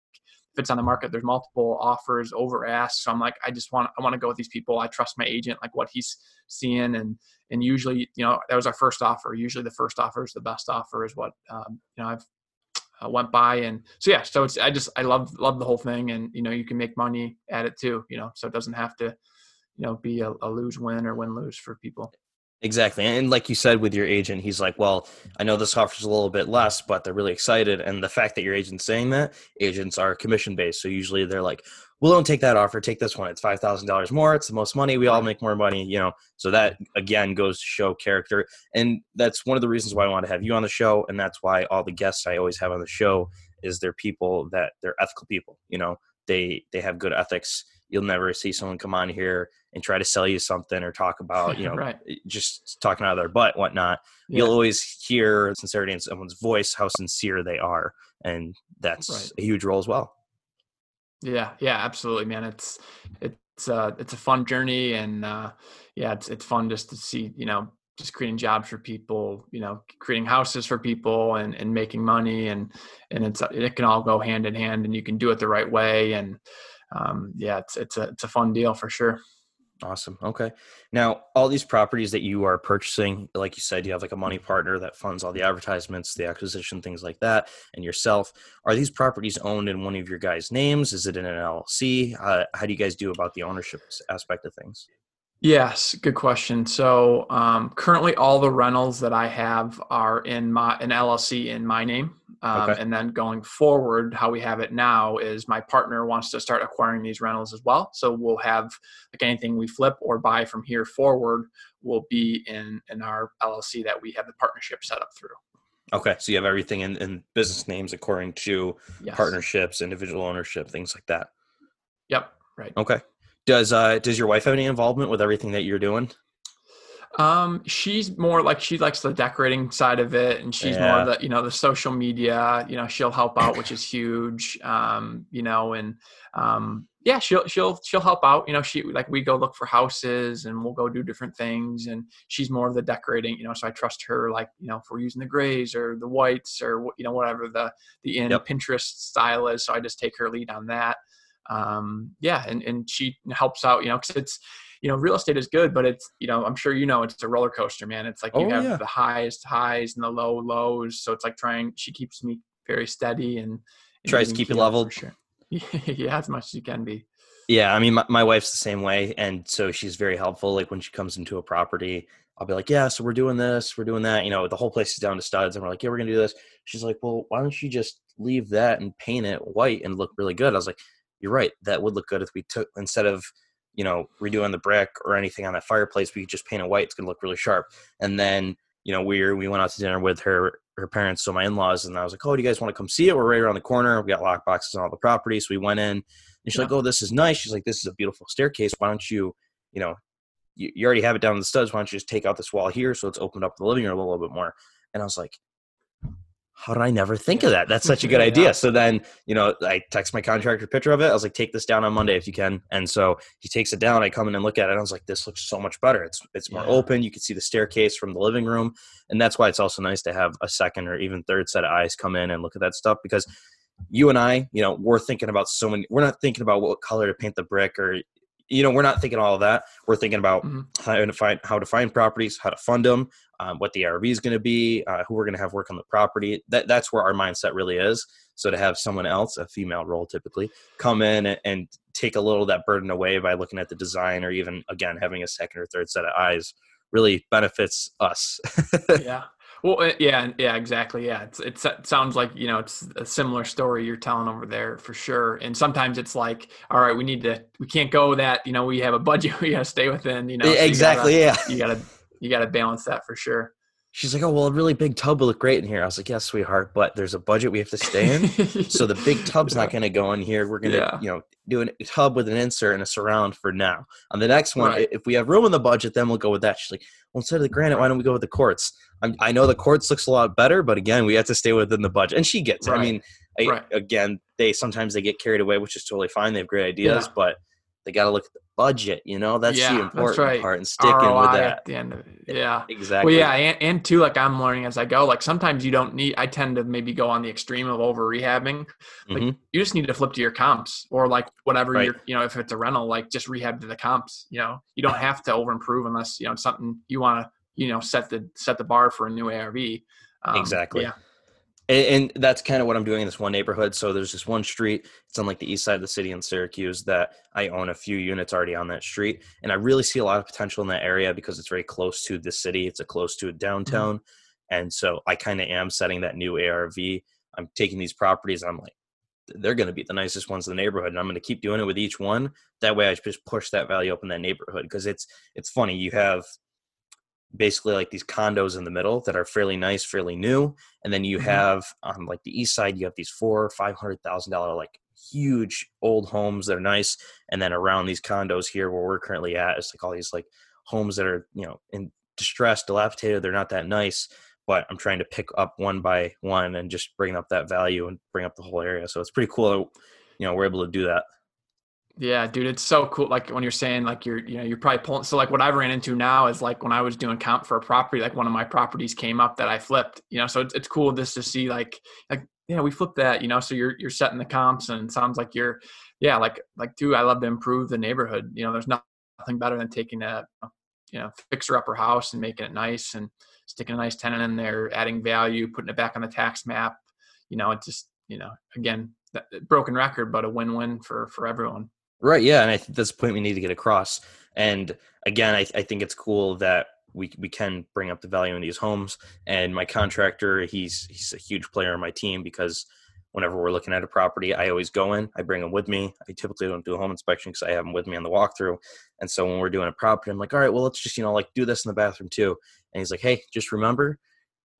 it's on the market, there's multiple offers over ask. So I'm like, I just want I want to go with these people. I trust my agent, like what he's seeing, and and usually, you know, that was our first offer. Usually, the first offer is the best offer, is what um, you know I've uh, went by and so yeah so it's i just i love love the whole thing and you know you can make money at it too you know so it doesn't have to you know be a, a lose win or win lose for people
Exactly. And like you said with your agent, he's like, well, I know this offers a little bit less, but they're really excited. And the fact that your agent's saying that, agents are commission based. So usually they're like, well, don't take that offer, take this one. It's $5,000 more. It's the most money. We all make more money, you know. So that again goes to show character. And that's one of the reasons why I want to have you on the show. And that's why all the guests I always have on the show is they're people that they're ethical people, you know, they, they have good ethics you'll never see someone come on here and try to sell you something or talk about you know right. Eh, just talking out of their butt whatnot yeah. you'll always hear sincerity in someone's voice how sincere they are and that's right. a huge role as well
yeah yeah absolutely man it's it's uh it's a fun journey and uh yeah it's it's fun just to see you know just creating jobs for people you know creating houses for people and and making money and and it's it can all go hand in hand and you can do it the right way and um, yeah, it's it's a it's a fun deal for sure.
Awesome. Okay. Now, all these properties that you are purchasing, like you said, you have like a money partner that funds all the advertisements, the acquisition, things like that, and yourself. Are these properties owned in one of your guys' names? Is it in an LLC? Uh, how do you guys do about the ownership aspect of things?
Yes, good question. So um, currently, all the rentals that I have are in my an LLC in my name, um, okay. and then going forward, how we have it now is my partner wants to start acquiring these rentals as well. So we'll have like anything we flip or buy from here forward will be in in our LLC that we have the partnership set up through.
Okay, so you have everything in, in business names according to yes. partnerships, individual ownership, things like that.
Yep. Right.
Okay. Does uh does your wife have any involvement with everything that you're doing?
Um, she's more like she likes the decorating side of it, and she's yeah. more the you know the social media. You know, she'll help out, which is huge. Um, you know, and um, yeah, she'll she'll she'll help out. You know, she like we go look for houses, and we'll go do different things, and she's more of the decorating. You know, so I trust her. Like you know, if we're using the grays or the whites or you know whatever the the in yep. Pinterest style is, so I just take her lead on that um, yeah, and, and she helps out, you know, cause it's, you know, real estate is good, but it's, you know, I'm sure you know, it's a roller coaster, man. It's like you oh, have yeah. the highest highs and the low lows. So it's like trying, she keeps me very steady and, and
tries to keep you leveled.
Sure. yeah, as much as you can be.
Yeah, I mean, my, my wife's the same way, and so she's very helpful. Like when she comes into a property, I'll be like, "Yeah, so we're doing this, we're doing that." You know, the whole place is down to studs, and we're like, "Yeah, we're gonna do this." She's like, "Well, why don't you just leave that and paint it white and look really good?" I was like, you're right. That would look good if we took instead of you know redoing the brick or anything on that fireplace, we could just paint it white. It's gonna look really sharp. And then you know we we went out to dinner with her her parents, so my in laws, and I was like, oh, do you guys want to come see it? We're right around the corner. We got lock boxes on all the property, so we went in. And she's yeah. like, oh, this is nice. She's like, this is a beautiful staircase. Why don't you, you know, you, you already have it down in the studs. Why don't you just take out this wall here so it's opened up the living room a little bit more? And I was like, how did I never think of that? That's such a good idea. So then, you know, I text my contractor a picture of it. I was like, take this down on Monday if you can. And so he takes it down. I come in and look at it. I was like, this looks so much better. It's it's more yeah. open. You can see the staircase from the living room. And that's why it's also nice to have a second or even third set of eyes come in and look at that stuff because you and I, you know, we're thinking about so many we're not thinking about what color to paint the brick or you know, we're not thinking all of that. We're thinking about mm-hmm. how to find how to find properties, how to fund them, um, what the ARV is going to be, uh, who we're going to have work on the property. That that's where our mindset really is. So to have someone else, a female role typically, come in and, and take a little of that burden away by looking at the design, or even again having a second or third set of eyes, really benefits us.
yeah, well, uh, yeah, yeah, exactly. Yeah, it's, it's, it sounds like you know it's a similar story you're telling over there for sure. And sometimes it's like, all right, we need to, we can't go that. You know, we have a budget we got to stay within. You know,
so exactly.
You
gotta,
yeah, you gotta you gotta balance that for sure.
She's like, oh well, a really big tub will look great in here. I was like, yes, sweetheart, but there's a budget we have to stay in, so the big tub's yeah. not going to go in here. We're going to, yeah. you know, do a tub with an insert and a surround for now. On the next one, right. if we have room in the budget, then we'll go with that. She's like, well, instead of the granite, why don't we go with the quartz? I'm, i know the quartz looks a lot better, but again, we have to stay within the budget. And she gets it. Right. I mean, I, right. again, they sometimes they get carried away, which is totally fine. They have great ideas, yeah. but they got to look at the budget. You know, that's yeah, the important that's right. part, and sticking ROI with that
at the end of it. Yeah,
exactly.
Well, yeah, and, and too, like I'm learning as I go. Like sometimes you don't need. I tend to maybe go on the extreme of over rehabbing. Like mm-hmm. you just need to flip to your comps, or like whatever right. you're. You know, if it's a rental, like just rehab to the comps. You know, you don't have to over improve unless you know something you want to you know set the set the bar for a new ARV.
Um, exactly. Yeah. And, and, that's kind of what I'm doing in this one neighborhood. So there's this one street. It's on like the east side of the city in Syracuse that I own a few units already on that street, and I really see a lot of potential in that area because it's very close to the city. It's a close to a downtown, mm-hmm. and so I kind of am setting that new ARV. I'm taking these properties. I'm like, they're going to be the nicest ones in the neighborhood, and I'm going to keep doing it with each one. That way, I just push that value up in that neighborhood because it's it's funny. You have basically like these condos in the middle that are fairly nice, fairly new, and then you mm-hmm. have on like the east side you have these four five hundred thousand dollar like huge old homes that are nice, and then around these condos here where we're currently at, it's like all these like homes that are you know in distress, dilapidated. They're not that nice, but I'm trying to pick up one by one and just bring up that value and bring up the whole area. So it's pretty cool. You know, we're able to do that.
Yeah, dude, it's so cool. Like when you're saying like you're, you know, you're probably pulling. So like what I've ran into now is like when I was doing comp for a property, like one of my properties came up that I flipped. You know, so it's, it's cool just to see like like yeah, we flipped that. You know, so you're you're setting the comps and sounds like you're, yeah, like like dude, I love to improve the neighborhood. You know, there's nothing better than taking a you know fixer upper house and making it nice and sticking a nice tenant in there, adding value, putting it back on the tax map. You know, it just you know again broken record, but a win-win for for everyone.
Right. Yeah, and I think that's the point we need to get across. And again, I, I think it's cool that we we can bring up the value in these homes. And my contractor, he's he's a huge player on my team because whenever we're looking at a property, I always go in, I bring them with me. I typically don't do a home inspection because I have them with me on the walkthrough. And so when we're doing a property, I'm like, all right, well, let's just, you know, like do this in the bathroom too. And he's like, hey, just remember,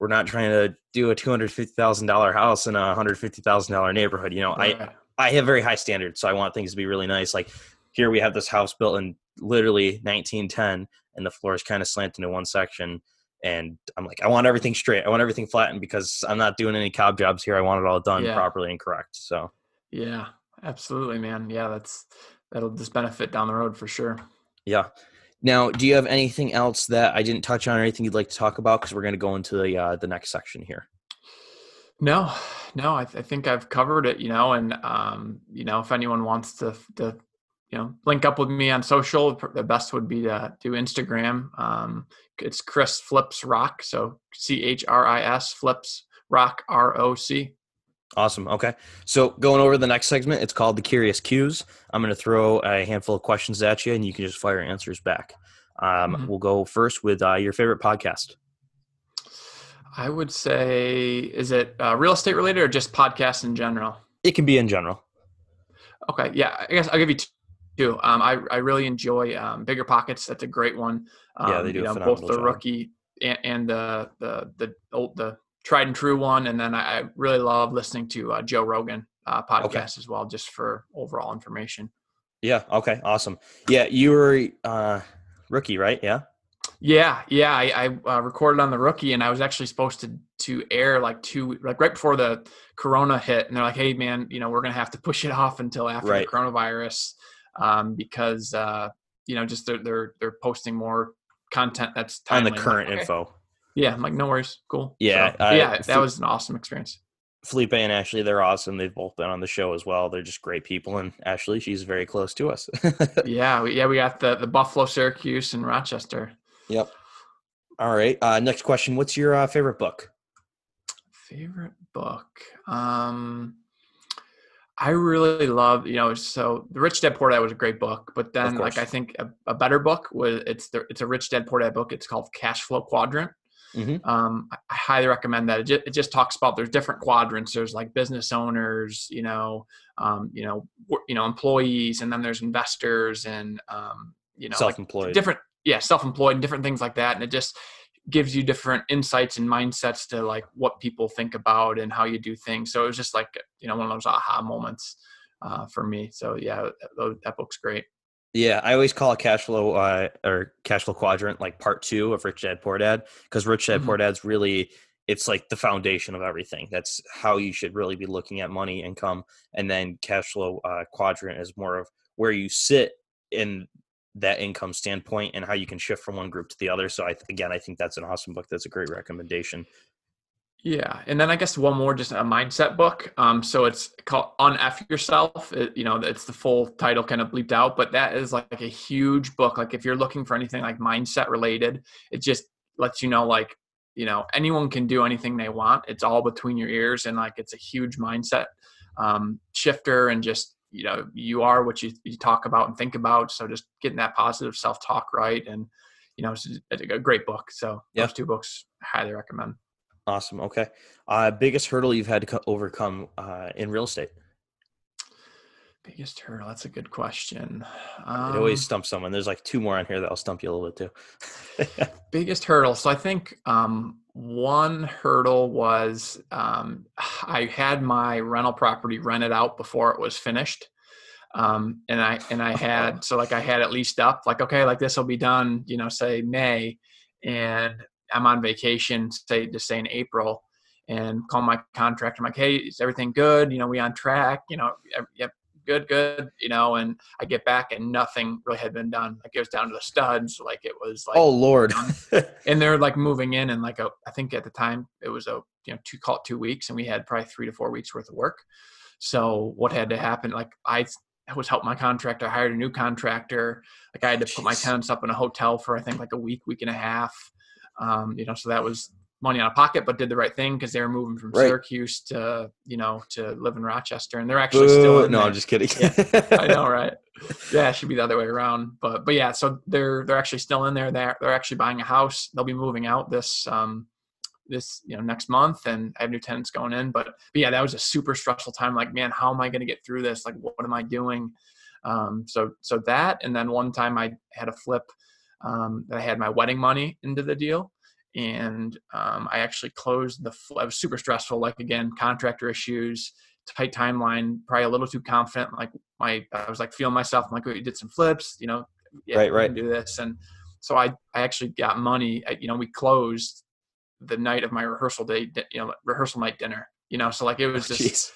we're not trying to do a $250,000 house in a $150,000 neighborhood. You know, right. I, I have very high standards. So I want things to be really nice. Like here we have this house built in literally 1910 and the floor is kind of slanted in one section and I'm like, I want everything straight. I want everything flattened because I'm not doing any cob jobs here. I want it all done yeah. properly and correct. So,
yeah, absolutely, man. Yeah, that's that'll just benefit down the road for sure.
Yeah. Now, do you have anything else that I didn't touch on, or anything you'd like to talk about? Because we're going to go into the uh, the next section here.
No, no, I, th- I, think I've covered it. You know, and um, you know, if anyone wants to to you know link up with me on social the best would be to do instagram um, it's chris flips rock so c-h-r-i-s flips rock r-o-c
awesome okay so going over the next segment it's called the curious cues i'm going to throw a handful of questions at you and you can just fire answers back um, mm-hmm. we'll go first with uh, your favorite podcast
i would say is it uh, real estate related or just podcasts in general
it can be in general
okay yeah i guess i'll give you two. Um, I I really enjoy um, Bigger Pockets. That's a great one.
Um, yeah, they do.
You know, both the job. rookie and, and, the the the old the tried and true one, and then I, I really love listening to uh, Joe Rogan uh, podcast okay. as well, just for overall information.
Yeah. Okay. Awesome. Yeah, you were uh, rookie, right? Yeah.
Yeah, yeah. I, I uh, recorded on the rookie, and I was actually supposed to to air like two like right before the Corona hit, and they're like, "Hey, man, you know, we're gonna have to push it off until after right. the coronavirus." um, because uh, you know just they're they're they're posting more content that's
timely. on the current like, okay. info.
Yeah, I'm like no worries, cool.
Yeah,
so, uh, yeah, that was an awesome experience.
Felipe and Ashley, they're awesome. They've both been on the show as well. They're just great people, and Ashley, she's very close to us.
yeah, we, yeah, we got the the Buffalo, Syracuse, and Rochester.
Yep. All right. Uh, next question: What's your uh, favorite book?
Favorite book. Um, I really love, you know, so the Rich Dad Poor Dad was a great book, but then like I think a, a, better book was it's the it's a Rich Dad Poor Dad book. It's called Cash Flow Quadrant. Mm-hmm. Um, I, I, highly recommend that. It just, it just, talks about there's different quadrants. There's like business owners, you know, um, you know, you know, employees, and then there's investors and um, you know,
self-employed,
like different, yeah, self-employed, and different things like that. And it just gives you different insights and mindsets to like what people think about and how you do things. So it was just like you know one of those aha moments uh, for me. So yeah, that, that, book's great.
Yeah, I always call cash flow uh, or cash flow quadrant like part two of Rich Dad Poor Dad because Rich Dad mm-hmm. Poor Dad's really it's like the foundation of everything. That's how you should really be looking at money, income, and then cash flow uh, quadrant is more of where you sit in that income standpoint and how you can shift from one group to the other. So I again, I think that's an awesome book. That's a great recommendation.
Yeah, and then I guess one more, just a mindset book. Um, so it's called "Unf Yourself." It, you know, it's the full title kind of bleeped out, but that is like a huge book. Like if you're looking for anything like mindset related, it just lets you know like you know anyone can do anything they want. It's all between your ears, and like it's a huge mindset um, shifter, and just you know you are what you, you talk about and think about so just getting that positive self-talk right and you know it's a great book so those two books highly recommend.
Awesome okay. Uh biggest hurdle you've had to overcome uh in real estate?
Biggest hurdle that's a good question.
Um, it always um stumps someone there's like two more on here that'll stump you a little bit
too. Biggest hurdle so i think um one hurdle was um, I had my rental property rented out before it was finished. Um, and I and I had so like I had it leased up like okay like this will be done you know say May and I'm on vacation say to say in April and call my contractor I'm like hey is everything good you know we on track you know yep good, good, you know, and I get back and nothing really had been done. Like it was down to the studs. Like it was like,
oh Lord.
and they're like moving in and like a, I think at the time it was a, you know, two, call it two weeks and we had probably three to four weeks worth of work. So what had to happen? Like I was helping my contractor. I hired a new contractor. Like I had to
Jeez.
put my tenants up in a hotel for I think like a week, week and a half. Um, you know, so that was money out of pocket, but did the right thing because they were moving from
Right.
Syracuse to you know to live in Rochester, and they're actually still in
no,
there.
I'm just kidding.
I know, right? Yeah, it should be the other way around. But but yeah, so they're they're actually still in there. They're they're actually buying a house. They'll be moving out this um this you know next month, and I have new tenants going in. But, but yeah, that was a super stressful time. Like, man, how am I going to get through this? Like, what am I doing? Um, so so that, and then one time I had a flip um, that I had my wedding money into the deal. And um, I actually closed the. I was super stressful. Like again, contractor issues, tight timeline, probably a little too confident. Like my, I was like feeling myself. I'm like, we did some flips, you know, yeah,
Right, right.
do this. And so I, I actually got money. I- You know, we closed the night of my rehearsal day, you know, rehearsal night dinner. You know, so like it was just,
Jeez.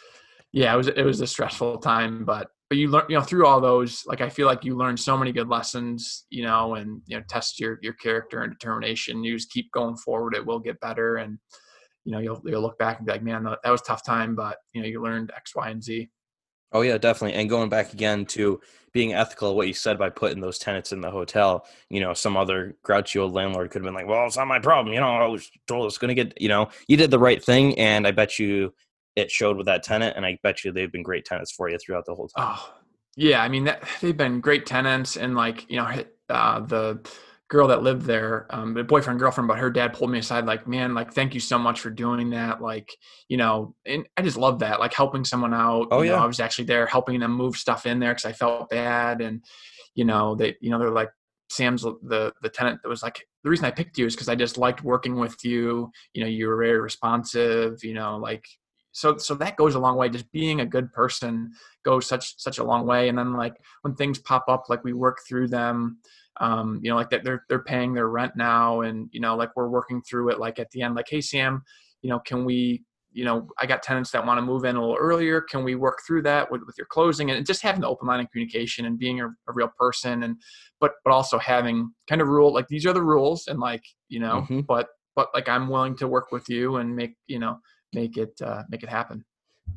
yeah, it was it was a stressful time, but but you learn, you know, through all those, like I feel like you learn so many good lessons, you know, and you know, test your your character and determination. You just keep going forward; it will get better, and you know, you'll you'll look back and be like, man, that was a tough time, but you know, you learned X, Y, and Z.
Oh yeah, definitely. And going back again to being ethical, what you said by putting those tenants in the hotel, you know, some other grouchy old landlord could have been like, "Well, it's not my problem," you know. I was told it's going to get, you know, you did the right thing, and I bet you it showed with that tenant, and I bet you they've been great tenants for you throughout the whole time.
Oh, yeah. I mean, that, they've been great tenants, and like you know, uh, the girl that lived there, um, the boyfriend girlfriend, but her dad pulled me aside, like, man, like, thank you so much for doing that. Like, you know, and I just love that, like, helping someone out.
Oh,
you know,
yeah.
I was actually there helping them move stuff in there because I felt bad, and you know, they, you know, they're like. Sam's the the tenant that was like the reason I picked you is because I just liked working with you. You know, you were very responsive. You know, like so so that goes a long way. Just being a good person goes such such a long way. And then like when things pop up, like we work through them. Um, you know, like that they're they're paying their rent now, and you know, like we're working through it. Like at the end, like, hey Sam, you know, can we? You know, I got tenants that want to move in a little earlier. Can we work through that with, with your closing and just having the open line of communication and being a, a real person and but but also having kind of rule like these are the rules and like you know
Mhm.
but but like I'm willing to work with you and make you know make it uh, make it happen.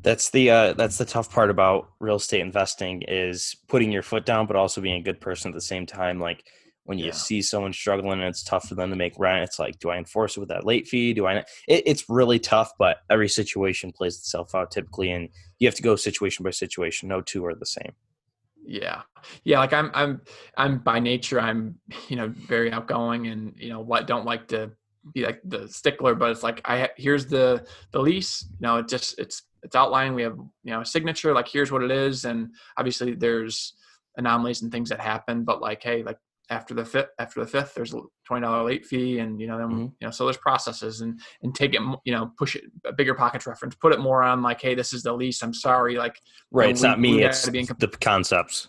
That's the uh, that's the tough part about real estate investing is putting your foot down, but also being a good person at the same time. Like when you
Yeah.
see someone struggling and it's tough for them to make rent, it's like, do I enforce it with that late fee? Do I? Not? It, it's really tough, but every situation plays itself out typically, and you have to go situation by situation. No two are the same.
Yeah, yeah. Like I'm I'm I'm by nature I'm you know very outgoing and you know what don't like to be like the stickler, but it's like I here's the the lease. You know, it just it's it's outlined. We have you know a signature. Like here's what it is, and obviously there's anomalies and things that happen. But like hey, like after the fifth after the fifth, there's a twenty dollar late fee, and you know then
Mhm.
you know so there's processes and and take it you know push it a bigger pockets reference, put it more on like hey this is the lease. I'm sorry, like
Right?
know,
it's
we-
not me. It's
be in com-
the concepts.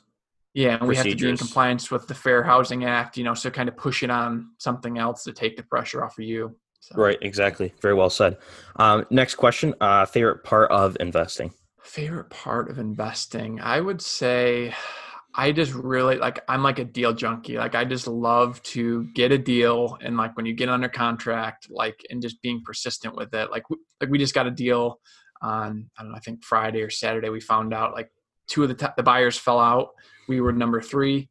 Yeah, and we have to be in compliance with the Fair Housing Act, you know, so kind of push it on something else to take the pressure off of you. So,
Right. Exactly. Very well said. Um, next question. Uh, favorite part of investing.
Favorite part of investing, I would say, I just really like. I'm like a deal junkie. Like I just love to get a deal, and like when you get under contract, like and just being persistent with it. Like like we just got a deal on I don't know. I think Friday or Saturday we found out like two of the t- the buyers fell out. We were number three.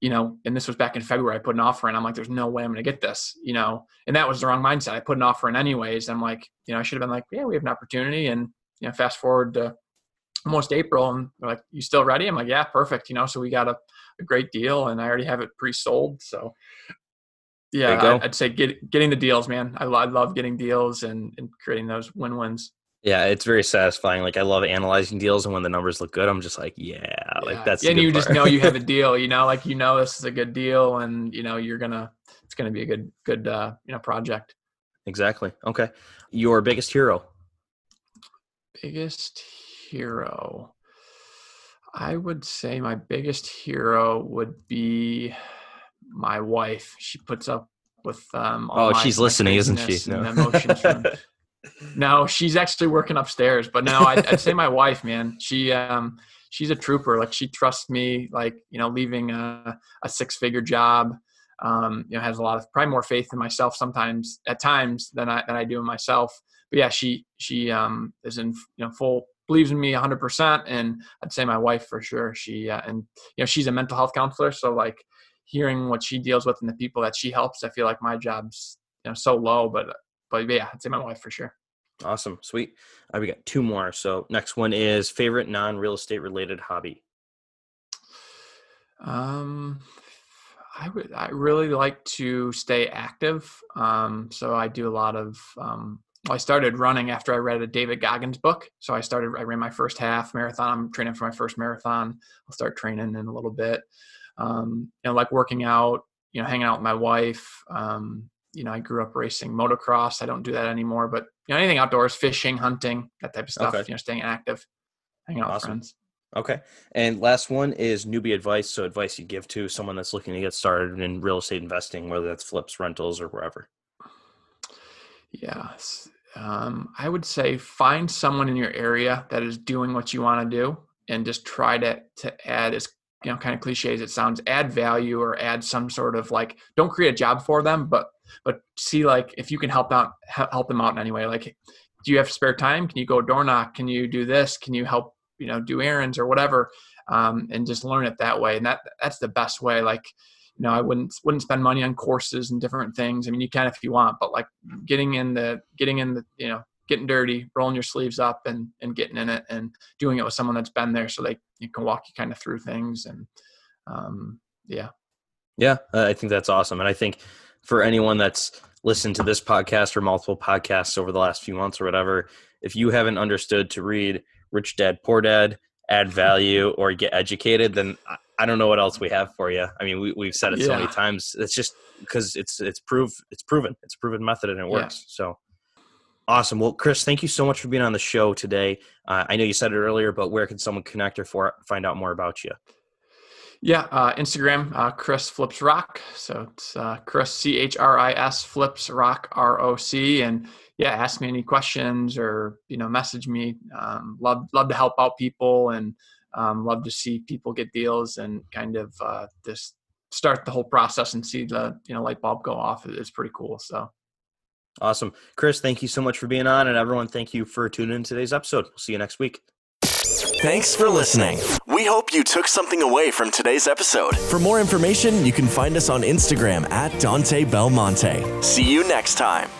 you know, and this was back in February. I put an offer in. I'm like, there's no way I'm going to get this, you know, and that was the wrong mindset. I put an offer in anyways. I'm like, you know, I should have been like, yeah, we have an opportunity. And, you know, fast forward to almost April and they're like, you still ready? I'm like, yeah, perfect. You know, so we got a, a great deal and I already have it pre-sold. So yeah. I, I'd say get, getting the deals, man. I, I love getting deals and, and creating those win-wins.
Yeah, it's very satisfying. Like I love analyzing deals, and when the numbers look good, I'm just like, yeah, like that's. the
and you just know you have a deal, you know, like, you know, this is a good deal and, you know, you're to, it's to be a good, good, uh, you know, project.
exactly. Okay, your biggest hero.
biggest hero i would say my biggest hero would be my wife she puts up with um all
Oh, she's listening, isn't she? No.
emotions from- no she's actually working upstairs but no I'd, I'd say my wife man she um she's a trooper like she trusts me like you know leaving a, a six figure job um you know has a lot of probably more faith in myself sometimes at times than i than i do in myself but yeah she she um is in you know full believes in me 100%. And I'd say my wife for sure. She, uh, and, you know, she's a mental health counselor. So, like, hearing what she deals with and the people that she helps, I feel like my job's, you know, so low. But, but yeah, I'd say my wife for sure.
Awesome. Sweet. Right, we got two more. So, next one is favorite non real estate related hobby.
Um, I would. I really like to stay active. Um, so I do a lot of. Um, I started running after I read a David Goggins book. So I started. I ran my first half marathon. I'm training for my first marathon. I'll start training in a little bit. Um, you know, like working out. You know, hanging out with my wife. Um, you know, I grew up racing motocross. I don't do that anymore, but you know, anything outdoors, fishing, hunting, that type of stuff. Okay. You know, staying active, hanging out awesome. with friends.
Okay. And last one is newbie advice. So advice you give to someone that's looking to get started in real estate investing, whether that's flips, rentals, or wherever.
Yes. Um, I would say find someone in your area that is doing what you want to do and just try to to add as you know kind of cliche as it sounds add value or add some sort of like don't create a job for them but but see like if you can help out help them out in any way like do you have spare time? Can you go door knock? Can you do this? Can you help you know do errands or whatever? Um, and just learn it that way. And that that's the best way like you know i wouldn't wouldn't spend money on courses and different things. I mean you can if you want but like getting in the getting in the you know getting dirty rolling your sleeves up and and getting in it and doing it with someone that's been there so they you can walk you kind of through things and um, yeah.
Yeah i think that's awesome. And i think for anyone that's listened to this podcast or multiple podcasts over the last few months or whatever if you haven't understood to read rich dad, poor dad, add value, or get educated, then I don't know what else we have for you. I mean, we, we've said it yeah. so many times. It's just because it's it's proof it's proven it's a proven method and it works. Yeah. So awesome. Well, Chris, thank you so much for being on the show today. Uh, I know you said it earlier, but where can someone connect or for find out more about you?
Yeah, uh, Instagram, uh, Chris Flips Rock. So it's uh, Chris C H R I S Flips Rock R O C, and yeah, ask me any questions or you know message me. Um, love love to help out people and um, love to see people get deals and kind of uh, just start the whole process and see the you know light bulb go off. It's pretty cool. So
awesome, Chris. Thank you so much for being on, and everyone, thank you for tuning in today's episode. We'll see you next week.
Thanks for listening. We hope you took something away from today's episode. For more information, you can find us on Instagram at Dante Belmonte. See you next time.